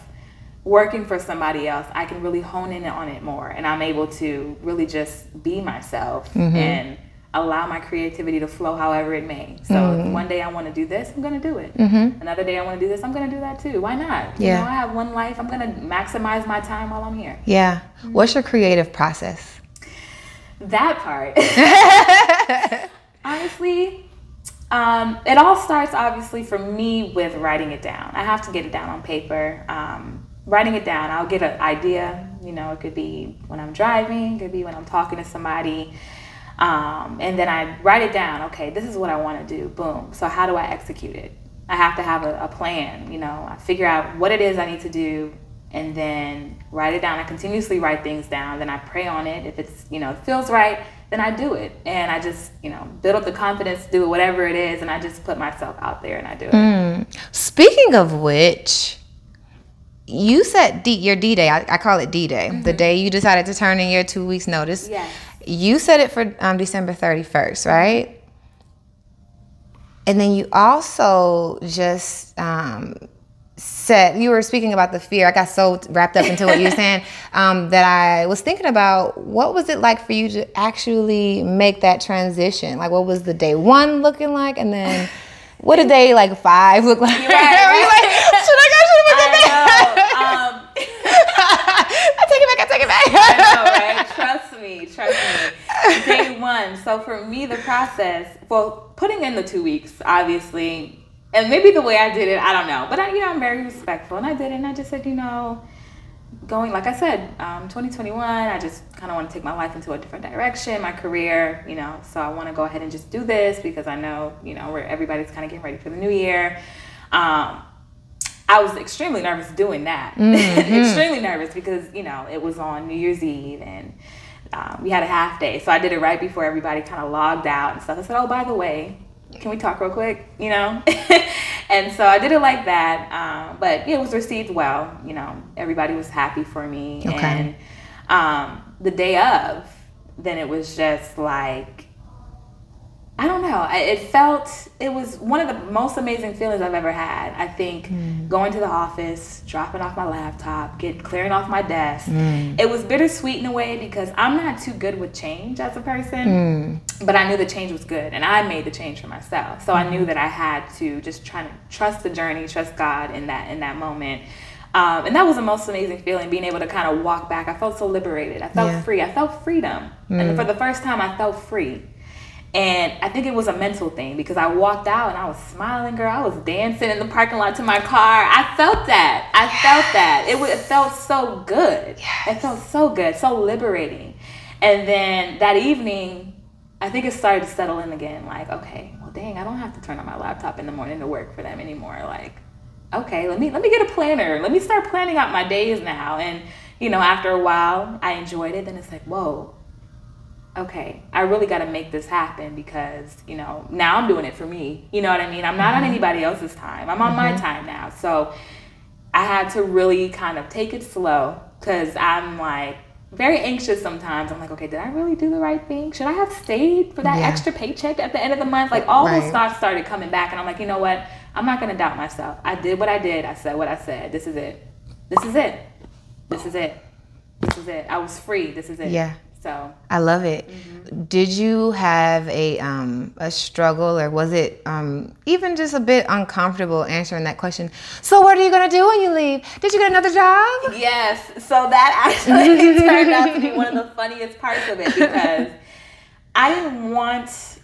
working for somebody else, I can really hone in on it more, and I'm able to really just be myself mm-hmm. and allow my creativity to flow however it may. So mm-hmm. one day I want to do this, I'm going to do it. Mm-hmm. Another day I want to do this, I'm going to do that too. Why not? Yeah. You know, I have one life. I'm going to maximize my time while I'm here. Yeah. Mm-hmm. What's your creative process? That part. Honestly, um, it all starts obviously for me with writing it down. I have to get it down on paper. Um, writing it down, I'll get an idea. You know, it could be when I'm driving, it could be when I'm talking to somebody um, and then I write it down. Okay, this is what I want to do. Boom. So how do I execute it? I have to have a, a, plan. You know, I figure out what it is I need to do, and then write it down. I continuously write things down. Then I pray on it. If it's you know feels right, then I do it. And I just you know build up the confidence to do whatever it is, and I just put myself out there and I do it. Mm. Speaking of which. You set D, your D day. I, I, call it D day. Mm-hmm. The day you decided to turn in your two weeks notice. Yes you set it for um, December 31st, right? And then you also just um, said, you were speaking about the fear. I got so wrapped up into what you were saying um, that I was thinking about what was it like for you to actually make that transition? Like, what was the day one looking like? And then what did day like five look like? Right, right? like, should I go? Should I, I take it back. I take it back. I know, right? Trust me. Day one. So for me, the process, well, putting in the two weeks, obviously, and maybe the way I did it, I don't know. But I, you know, I'm very respectful, and I did it. And I just said, you know, going like I said, um, 2021. I just kind of want to take my life into a different direction, my career, you know. So I want to go ahead and just do this because I know, you know, where everybody's kind of getting ready for the new year. Um, I was extremely nervous doing that. Mm-hmm. extremely nervous because you know it was on New Year's Eve and um, we had a half day, so I did it right before everybody kind of logged out and stuff. I said, "Oh, by the way, can we talk real quick?" You know, and so I did it like that. Um, but it was received well. You know, everybody was happy for me, okay. and um, the day of, then it was just like I don't know. It felt it was one of the most amazing feelings I've ever had. I think mm. going to the office, dropping off my laptop, get clearing off my desk. Mm. It was bittersweet in a way because I'm not too good with change as a person, mm. but I knew the change was good, and I made the change for myself. So I knew mm. that I had to just try to trust the journey, trust God in that in that moment. Um, and that was the most amazing feeling, being able to kind of walk back. I felt so liberated. I felt yeah. free. I felt freedom, and mm. for the first time, I felt free. And I think it was a mental thing because I walked out and I was smiling, girl. I was dancing in the parking lot to my car. I felt that. I yes. felt that. It, it felt so good. Yes. It felt so good, so liberating. And then that evening, I think it started to settle in again. Like, okay, well, dang, I don't have to turn on my laptop in the morning to work for them anymore. Like, okay, let me let me get a planner. Let me start planning out my days now. And you know, after a while, I enjoyed it. Then it's like, whoa, okay, I really got to make this happen because, you know, now I'm doing it for me. You know what I mean? I'm not mm-hmm. on anybody else's time. I'm on mm-hmm. my time now. So I had to really kind of take it slow because I'm like very anxious sometimes. I'm like, okay, did I really do the right thing? Should I have stayed for that yeah. extra paycheck at the end of the month? Like all right. those thoughts started coming back. And I'm like, you know what? I'm not going to doubt myself. I did what I did. I said what I said. This is it. This is it. This is it. This is it. I was free. This is it. Yeah. So I love it. Mm-hmm. Did you have a um, a struggle, or was it um, even just a bit uncomfortable answering that question? So what are you gonna do when you leave? Did you get another job? Yes. So that actually turned out to be one of the funniest parts of it because I didn't want.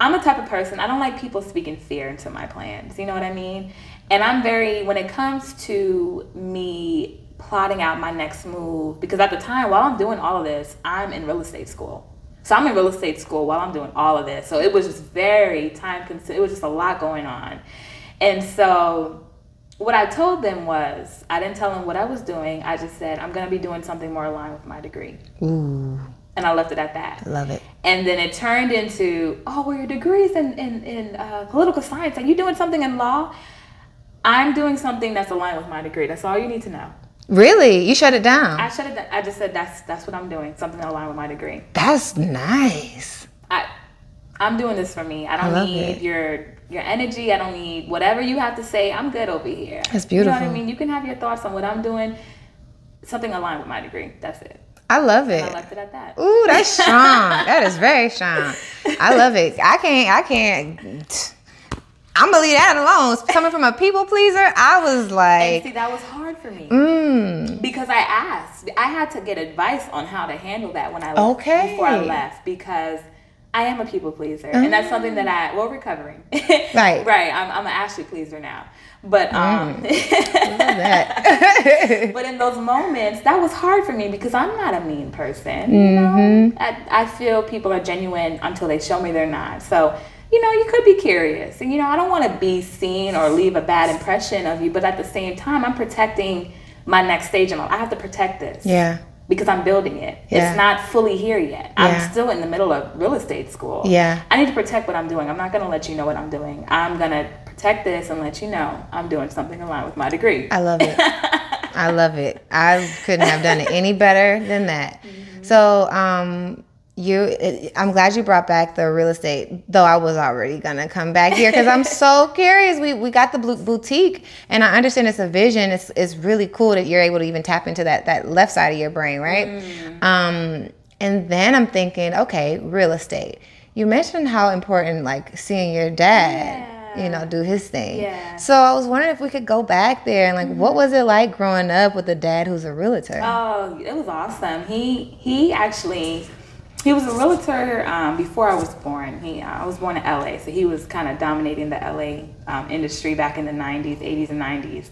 I'm the type of person I don't like people speaking fear into my plans. You know what I mean? And I'm very when it comes to me plotting out my next move because at the time while I'm doing all of this, I'm in real estate school. So I'm in real estate school while I'm doing all of this. So it was just very time consuming. It was just a lot going on. And so what I told them was I didn't tell them what I was doing. I just said I'm going to be doing something more aligned with my degree. Ooh. And I left it at that. Love it. And then it turned into, oh, well, your degrees in, in, in uh, political science. Are you doing something in law? I'm doing something that's aligned with my degree. That's all you need to know. Really? You shut it down? I shut it down. I just said that's that's what I'm doing. Something aligned with my degree. That's nice. I I'm doing this for me. I don't I need it. your your energy. I don't need whatever you have to say. I'm good over here. That's beautiful. You know what I mean? You can have your thoughts on what I'm doing. Something aligned with my degree. That's it. I love it. And I left it at that. Ooh, that's strong. that is very strong. I love it. I can't. I can't I'm gonna leave that alone. Coming from a people pleaser, I was like, and see, that was hard for me mm. because I asked. I had to get advice on how to handle that when I left, okay. before I left because I am a people pleaser, mm. and that's something that I well recovering. right, right. I'm, I'm an Ashley pleaser now, but um, mm. but in those moments, that was hard for me because I'm not a mean person. Mm-hmm. You know? Mm-hmm. I, I feel people are genuine until they show me they're not. So you know, you could be curious. And, you know, I don't want to be seen or leave a bad impression of you, but at the same time, I'm protecting my next stage in life. I have to protect this. Yeah. Because I'm building it. Yeah. It's not fully here yet. Yeah. I'm still in the middle of real estate school. Yeah. I need to protect what I'm doing. I'm not going to let you know what I'm doing. I'm going to protect this and let you know I'm doing something aligned with my degree. I love it. I love it. I couldn't have done it any better than that. Mm-hmm. So, um, you i'm glad you brought back the real estate though i was already gonna come back here because i'm so curious we, we got the boutique and i understand it's a vision it's, it's really cool that you're able to even tap into that that left side of your brain right mm. um, and then i'm thinking okay real estate you mentioned how important like seeing your dad yeah you know, do his thing. Yeah. So I was wondering if we could go back there and like, mm-hmm. what was it like growing up with a dad who's a realtor? Oh, it was awesome. He he actually he was a realtor um, before I was born. He, uh, I was born in LA, so he was kind of dominating the LA um, industry back in the 90s, 80s, and 90s.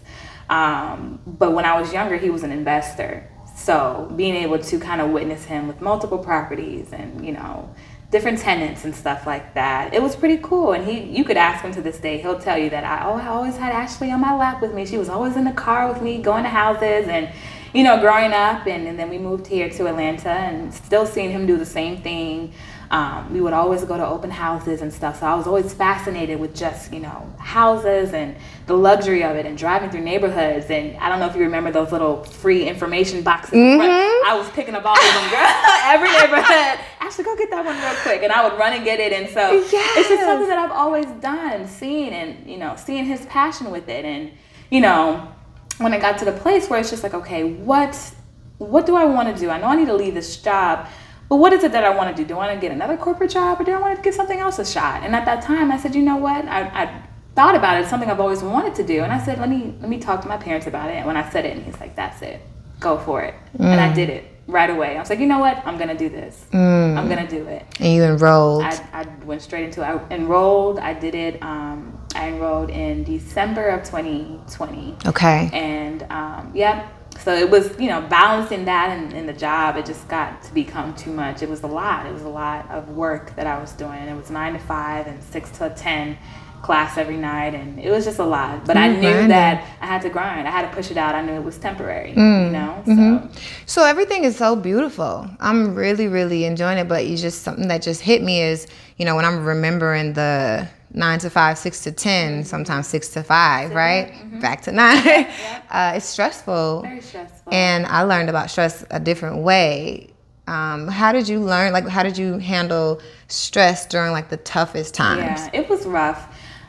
Um, but when I was younger, he was an investor. So being able to kind of witness him with multiple properties and, you know, different tenants and stuff like that. It was pretty cool. And he, you could ask him to this day, he'll tell you that I, oh, I always had Ashley on my lap with me. She was always in the car with me, going to houses and, you know, growing up. And, and then we moved here to Atlanta and still seeing him do the same thing. Um, we would always go to open houses and stuff. So I was always fascinated with just, you know, houses and the luxury of it and driving through neighborhoods. And I don't know if you remember those little free information boxes. Mm-hmm. I was picking up all of them, girl. Every neighborhood. Ashley, go get that one real quick. And I would run and get it. And so it's just something that I've always done, seeing and, you know, seeing his passion with it. And, you know, when I got to the place where it's just like, okay, what what do I want to do? I know I need to leave this job, but what is it that I want to do? Do I want to get another corporate job or do I want to give something else a shot? And at that time, I said, you know what? I, I thought about it. It's something I've always wanted to do. And I said, let me let me talk to my parents about it. And when I said it, and he's like, that's it, go for it. And I mm. did it right away. I was like, you know what? I'm gonna do this. I'm gonna do it. And you enrolled. I, I went straight into it. I enrolled. I did it. Um, I enrolled in December of 2020. okay. And um, yep. So it was, you know, balancing that and, and the job. It just got to become too much. It was a lot. It was a lot of work that I was doing. It was nine to five and six to ten class every night, and it was just a lot. But I knew grinded. that I had to grind. I had to push it out. I knew it was temporary. Mm, You know. So mm-hmm. So everything is so beautiful. I'm really, really enjoying it. But it's just something that just hit me is, you know, when I'm remembering the nine to five, six to ten, sometimes six to 5 right? Back to nine. Uh, it's stressful, very stressful. and I learned about stress a different way. Um, how did you learn? Like, how did you handle stress during like the toughest times? Yeah, it was rough.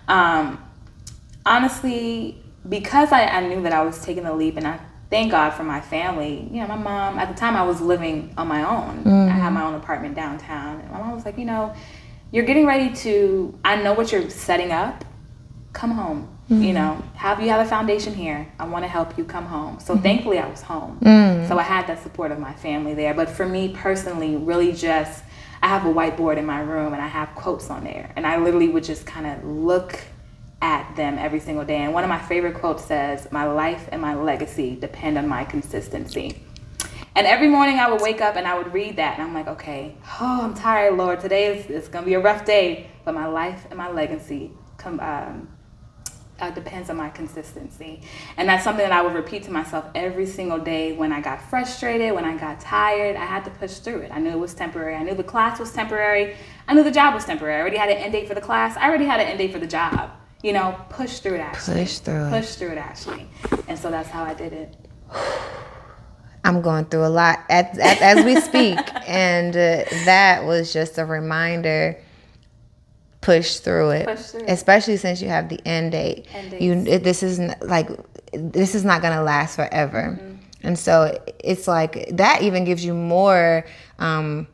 Um, honestly, because I, I knew that I was taking the leap, and I thank God for my family. You know, my mom at the time I was living on my own. I had mm-hmm. my own apartment downtown, and my mom was like, you know, you're getting ready to. I know what you're setting up. Come home. You mm-hmm. know, have you have a foundation here? I want to help you come home. So mm-hmm. thankfully, I was home. Mm. So I had that support of my family there. But for me personally, really just I have a whiteboard in my room and I have quotes on there. And I literally would just kind of look at them every single day. And one of my favorite quotes says, My life and my legacy depend on my consistency. And every morning I would wake up and I would read that. And I'm like, okay, oh, I'm tired, Lord. Today is it's going to be a rough day. But my life and my legacy come, um, uh, depends on my consistency. And that's something that I would repeat to myself every single day when I got frustrated, when I got tired. I had to push through it. I knew it was temporary. I knew the class was temporary. I knew the job was temporary. I already had an end date for the class. I already had an end date for the job. You know, push through it, Ashley. Push through it. Push through it, Ashley. And so that's how I did it. I'm going through a lot as, as, as we speak. and uh, that was just a reminder push through it. Push through it. Especially since you have the end date. End You this is like this is not going to last forever. Mm-hmm. And so it's like that even gives you more um,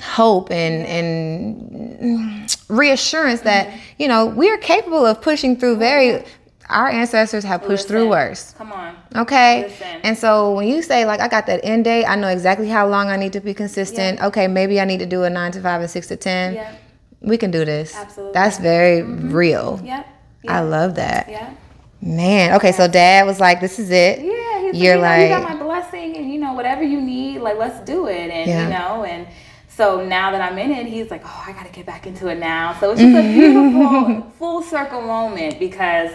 hope and and reassurance that Mm-hmm. you know we are capable of pushing through very our ancestors have pushed through worse. Come on. Okay. Listen. And so when you say like I got that end date, I know exactly how long I need to be consistent. Okay, maybe I need to do a nine to five and six to ten. Yeah. We can do this. Absolutely. That's very mm-hmm. real. Yep. I love that. Yeah. Man. Okay, so dad was like, This is it. Yeah, he's You're like, you, know, you got my blessing, and you know whatever you need, like let's do it, and Yeah. you know, and so now that I'm in it, he's like, oh, I gotta get back into it now. So it's just a mm-hmm. beautiful full circle moment because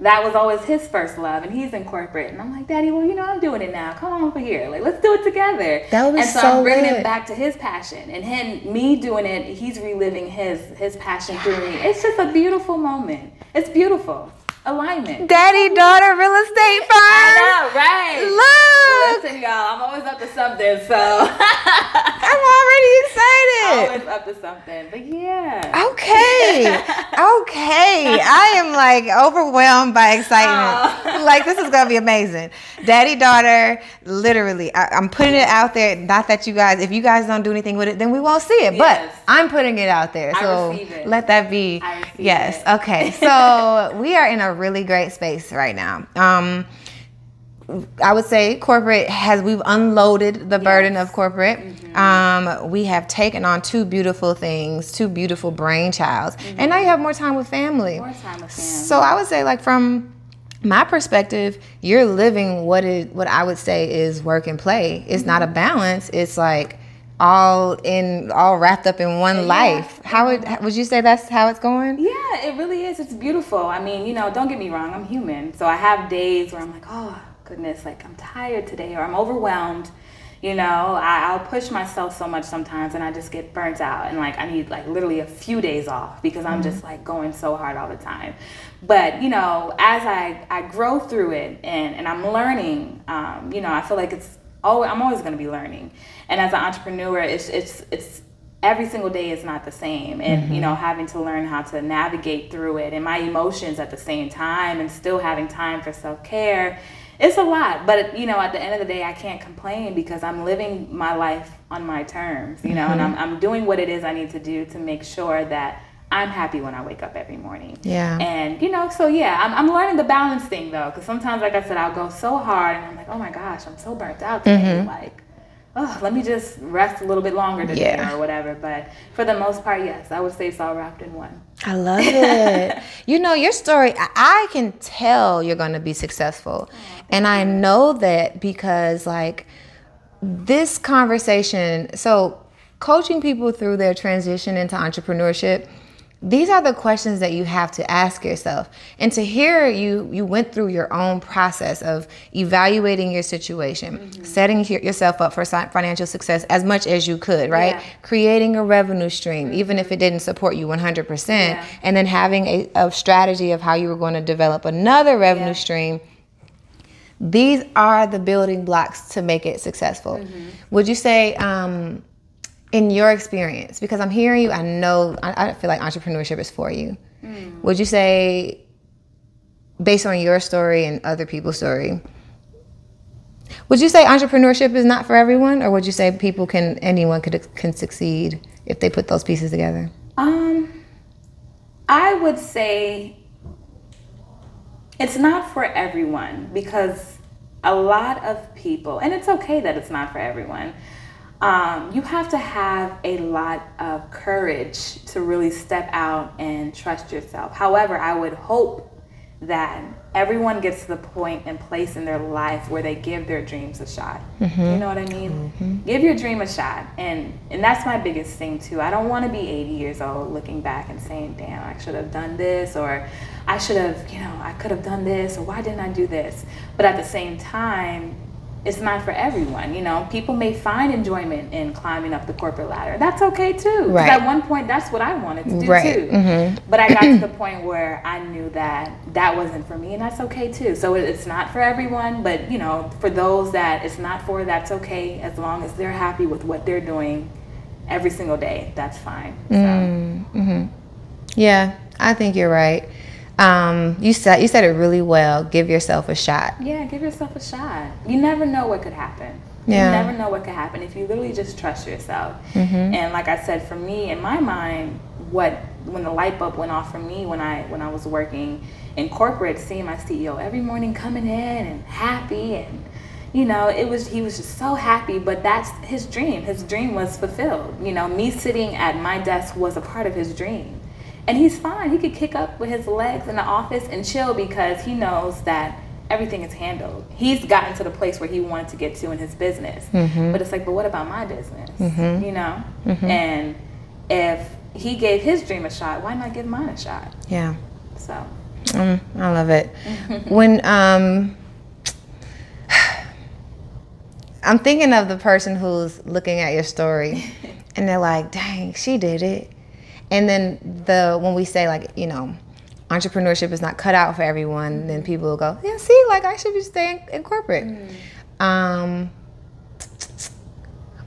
that was always his first love, and he's in corporate, and I'm like, Daddy, well, you know, I'm doing it now. Come on over here, like let's do it together. That would be and so, so I'm bringing lit. it back to his passion, and him, me doing it, he's reliving his his passion through me. It's just a beautiful moment. It's beautiful alignment. Daddy daughter real estate firm. I know, right? Look. Listen, y'all, I'm always up to something, so I'm already excited. always up to something. But yeah. Okay. okay. I am like overwhelmed by excitement. Oh. Like this is gonna be amazing. Daddy daughter, literally. I, I'm putting it out there. Not that you guys, if you guys don't do anything with it, then we won't see it. Yes. But I'm putting it out there. So let that be. I receive yes. it. Okay. So we are in a really great space right now. Um I would say corporate has we've unloaded the burden of corporate. Mm-hmm. Um, we have taken on two beautiful things, two beautiful brainchilds, and now you have more time with family. Mm-hmm. More time with family. So I would say, like from my perspective, you're living what is what I would say is work and play. It's not a Mm-hmm. balance. It's like all in all wrapped up in one life. How would would you say that's how it's going? Yeah, it really is. It's beautiful. I mean, you know, don't get me wrong, I'm human. So I have days where I'm like, oh, goodness, like I'm tired today or I'm overwhelmed. You know, I, I'll push myself so much sometimes and I just get burnt out and like I need like literally a few days off because I'm just like going so hard all the time. But, you know, as I, I grow through it and, and I'm learning, um, you know, I feel like it's always, I'm always going to be learning. And as an entrepreneur, it's, it's, it's, every single day is not the same. And you mm-hmm. know having to learn how to navigate through it and my emotions at the same time and still having time for self-care it's a lot. But you know at the end of the day i can't complain because i'm living my life on my terms you know and I'm, mm-hmm. I'm doing what it is i need to do to make sure that i'm happy when i wake up every morning. Yeah. and you know so yeah i'm, I'm learning the balance thing though because sometimes like i said i'll go so hard and i'm like oh my gosh i'm so burnt out today mm-hmm. like oh, let me just rest a little bit longer today Yeah. or whatever. But for the most part, yes, I would say it's all wrapped in one. I love it. you know, your story, I- I can tell you're going to be successful. Oh, and I know that because, like, this conversation, so coaching people through their transition into entrepreneurship, these are the questions that you have to ask yourself. And to hear you, you went through your own process of evaluating your situation, setting yourself up for financial success as much as you could, right? Yeah. Creating a revenue stream, even if it didn't support you 100%, Yeah. and then having a, a strategy of how you were going to develop another revenue Yeah. stream. These are the building blocks to make it successful. Mm-hmm. Would you say, um, in your experience, because I'm hearing you, I know, I, I feel like entrepreneurship is for you. Mm. Would you say, based on your story and other people's story, would you say entrepreneurship is not for everyone, or would you say people can, anyone could can succeed if they put those pieces together? Um, I would say it's not for everyone because a lot of people, and it's okay that it's not for everyone. Um, you have to have a lot of courage to really step out and trust yourself. However, I would hope that everyone gets to the point and place in their life where they give their dreams a shot. You know what I mean? Give your dream a shot. And and that's my biggest thing too. I don't want to be 80 years old looking back and saying, "Damn, I should have done this," or "I should have, you know, I could have done this," or "Why didn't I do this?" But at the same time, it's not for everyone. You know, people may find enjoyment in climbing up the corporate ladder. That's okay too. Right. At one point, that's what I wanted to do Right. too. Mhm. But I got to the point where I knew that that wasn't for me, and that's okay too. So it's not for everyone, but you know, for those that it's not for, that's okay as long as they're happy with what they're doing every single day. That's fine. So. Yeah, I think you're right. Um, you said you said it really well. Give yourself a shot. Yeah, give yourself a shot. You never know what could happen. Yeah. You never know what could happen if you literally just trust yourself. And like I said, for me, in my mind, what when the light bulb went off for me when I when I was working in corporate, seeing my CEO every morning coming in and happy and you know, it was he was just so happy, but that's his dream. His dream was fulfilled. You know, me sitting at my desk was a part of his dream. And he's fine. He could kick up with his legs in the office and chill because he knows that everything is handled. He's gotten to the place where he wanted to get to in his business. But it's like, but what about my business? You know? And if he gave his dream a shot, why not give mine a shot? Yeah, So, mm, I love it. when um, I'm thinking of the person who's looking at your story, and they're like, "Dang, she did it." And then the when we say like, you know, entrepreneurship is not cut out for everyone, then people will go, "Yeah, see, like I should be staying in corporate." Um,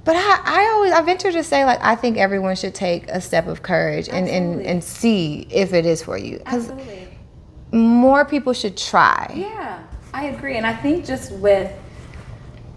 but I, I always I venture to say like I think everyone should take a step of courage and, and, and see if it is for you because more people should try. Yeah, I agree. And I think just with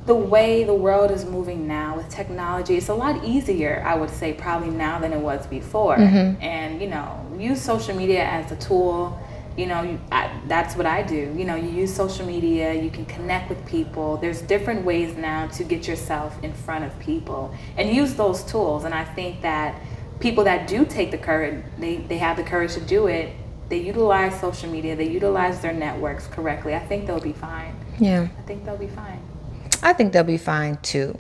the way the world is moving now with technology, it's a lot easier, I would say, probably now than it was before. Mm-hmm. And, you know, use social media as a tool. You know you, I, that's what i do. You know you use social media you can connect with people. There's different ways now to get yourself in front of people and use those tools. And i think that people that do take the courage they, they have the courage to do it they utilize social media they utilize their networks correctly i think they'll be fine. Yeah. i think they'll be fine I think they'll be fine too.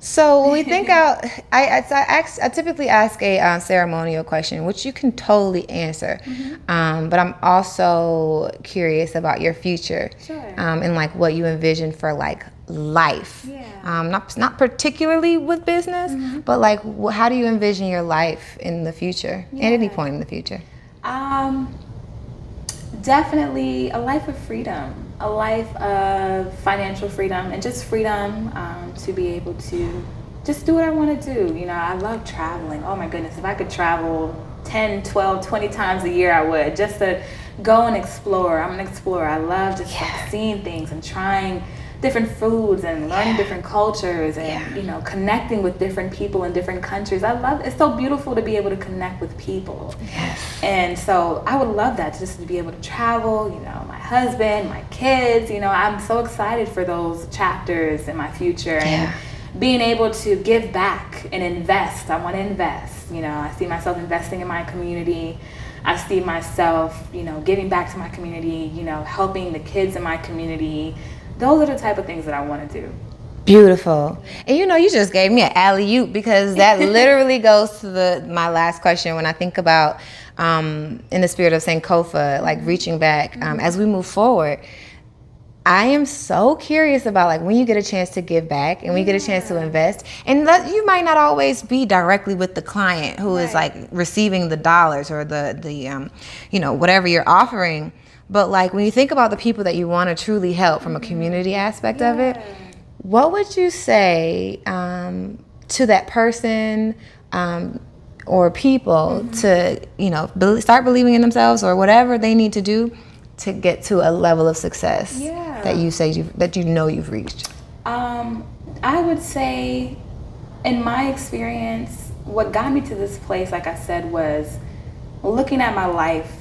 So when we think out, I, I, I, ask, I typically ask a uh, ceremonial question, which you can totally answer. Um, but I'm also curious about your future Sure. um, and like what you envision for like life. Yeah. Um, not not particularly with business, but like wh- how do you envision your life in the future? At any point in the future. Um, definitely a life of freedom, a life of financial freedom, and just freedom um, to be able to just do what I want to do. You know, I love traveling. Oh my goodness, if I could travel 10, 12, 20 times a year, I would just to go and explore. I'm an explorer. I love just like, seeing things and trying different foods and learning different cultures and Yeah. you know connecting with different people in different countries i love it's so beautiful to be able to connect with people Yes. and so I would love that just to be able to travel, you know, my husband, my kids, you know, I'm so excited for those chapters in my future Yeah. and being able to give back and invest. I want to invest, you know, I see myself investing in my community. I see myself, you know, giving back to my community, you know, helping the kids in my community. Those are the type of things that I want to do. Beautiful. And you know, you just gave me an alley oop because that literally goes to the my last question when I think about um, in the spirit of Sankofa, like reaching back um, as we move forward. I am so curious about like when you get a chance to give back and when you get a chance to invest, and that you might not always be directly with the client who is Right. like receiving the dollars or the the um, you know whatever you're offering. But like when you think about the people that you want to truly help from a community aspect of it, what would you say um, to that person um, or people to you know be- start believing in themselves or whatever they need to do to get to a level of success Yeah. that you say you that you know you've reached? Um, I would say, in my experience, what got me to this place, like I said, was looking at my life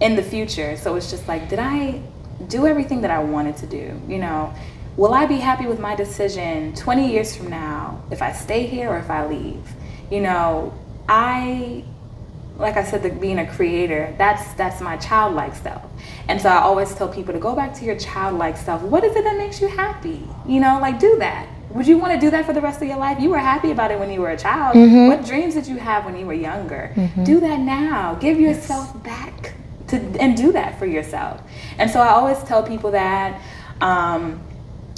in the future. So it's just like, did I do everything that I wanted to do? You know, will I be happy with my decision 20 years from now if I stay here or if I leave? You know, I like I said, the, being a creator, that's that's my childlike self. And so I always tell people to go back to your childlike self. What is it that makes you happy? You know, like do that. Would you want to do that for the rest of your life? You were happy about it when you were a child. Mm-hmm. What dreams did you have when you were younger? Mm-hmm. Do that now. Give yourself back to and do that for yourself. And so I always tell people that. Um,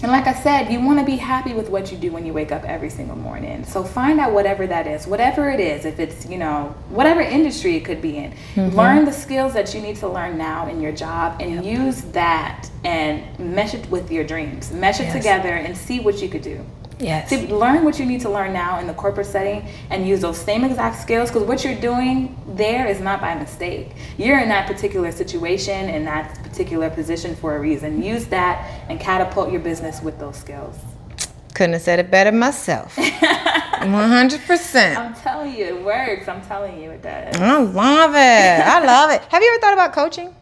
and like I said, you want to be happy with what you do when you wake up every single morning. So find out whatever that is, whatever it is, if it's, you know, whatever industry it could be in. Learn the skills that you need to learn now in your job and use that and mesh it with your dreams. Mesh it Yes. together and see what you could do. Yes. To learn what you need to learn now in the corporate setting and use those same exact skills because what you're doing there is not by mistake. You're in that particular situation in that particular position for a reason. Use that and catapult your business with those skills. Couldn't have said it better myself. 100%. I'm telling you, it works. I'm telling you, it does. I love it. I love it. Have you ever thought about coaching?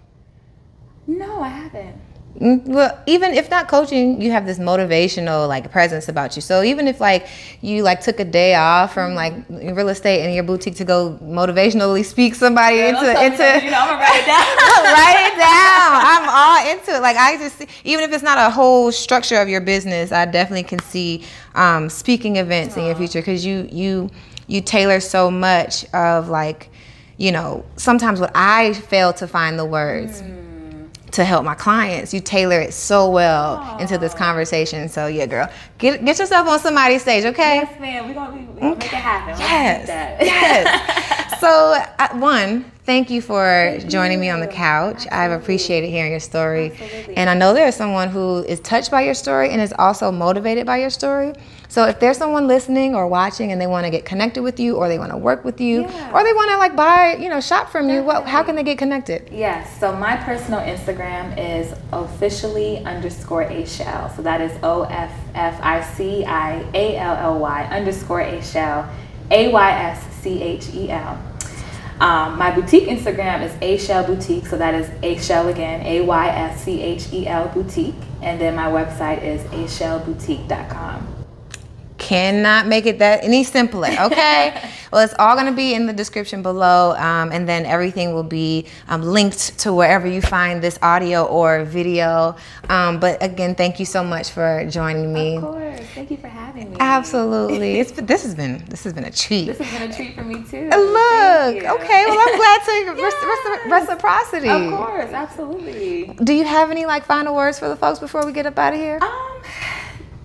No, I haven't. Mm, Well, even if not coaching, you have this motivational like presence about you. So even if like you like took a day off from like real estate and your boutique to go motivationally speak somebody into Don't tell me into you know, I'm gonna write it down. write it down. I'm all into it. Like I just even if it's not a whole structure of your business, I definitely can see um, speaking events in your future because you you you tailor so much of like you know sometimes what I fail to find the words to help my clients. You tailor it so well into this conversation. So yeah, girl, get get yourself on somebody's stage, okay? yes, ma'am. We're gonna, we gonna make it happen. Do Yes. Yes. so, uh, one, thank you for joining me on the couch. I've appreciated hearing your story. Absolutely. And I know there's someone who is touched by your story and is also motivated by your story. So, if there's someone listening or watching and they want to get connected with you or they want to work with you Yeah. or they want to like buy, you know, shop from you, what, how can they get connected? Yes, so my personal Instagram is officially underscore Ayschel. So that is O F F I C I A L L Y underscore Ayschel, A Y S C H E L. Um, my boutique Instagram is Ayschel Boutique, so that is Ayschel again, A Y S C H E L Boutique, and then my website is ayschelboutique.com cannot make it that any simpler okay? Well it's all going to be in the description below um, and then everything will be um, linked to wherever you find this audio or video. Um, but again thank you so much for joining me. Of course. Thank you for having me. Absolutely. It's this has been this has been a treat. This has been a treat for me too. Look okay well i'm glad to yes. reciprocity. Of course absolutely. Do you have any like final words for the folks before we get up out of here? Um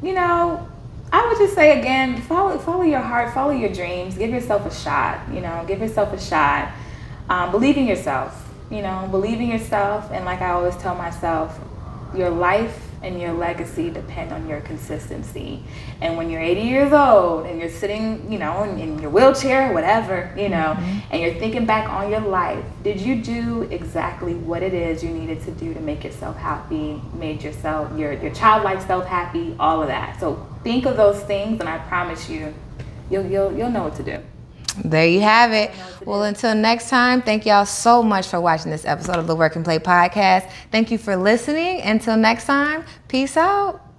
you know I would just say again, follow follow your heart, follow your dreams, give yourself a shot. You know, give yourself a shot. Um, believe in yourself. You know, believe in yourself, and like I always tell myself, your life and your legacy depend on your consistency. And when you're 80 years old and you're sitting, you know, in, in your wheelchair, whatever, you know, mm-hmm. and you're thinking back on your life, did you do exactly what it is you needed to do to make yourself happy, made yourself, your, your childlike self happy, all of that. So think of those things, and I promise you, you'll, you'll, you'll know what to do. There you have it. Well, until next time, thank y'all so much for watching this episode of the Work and Play podcast. Thank you for listening. Until next time, peace out.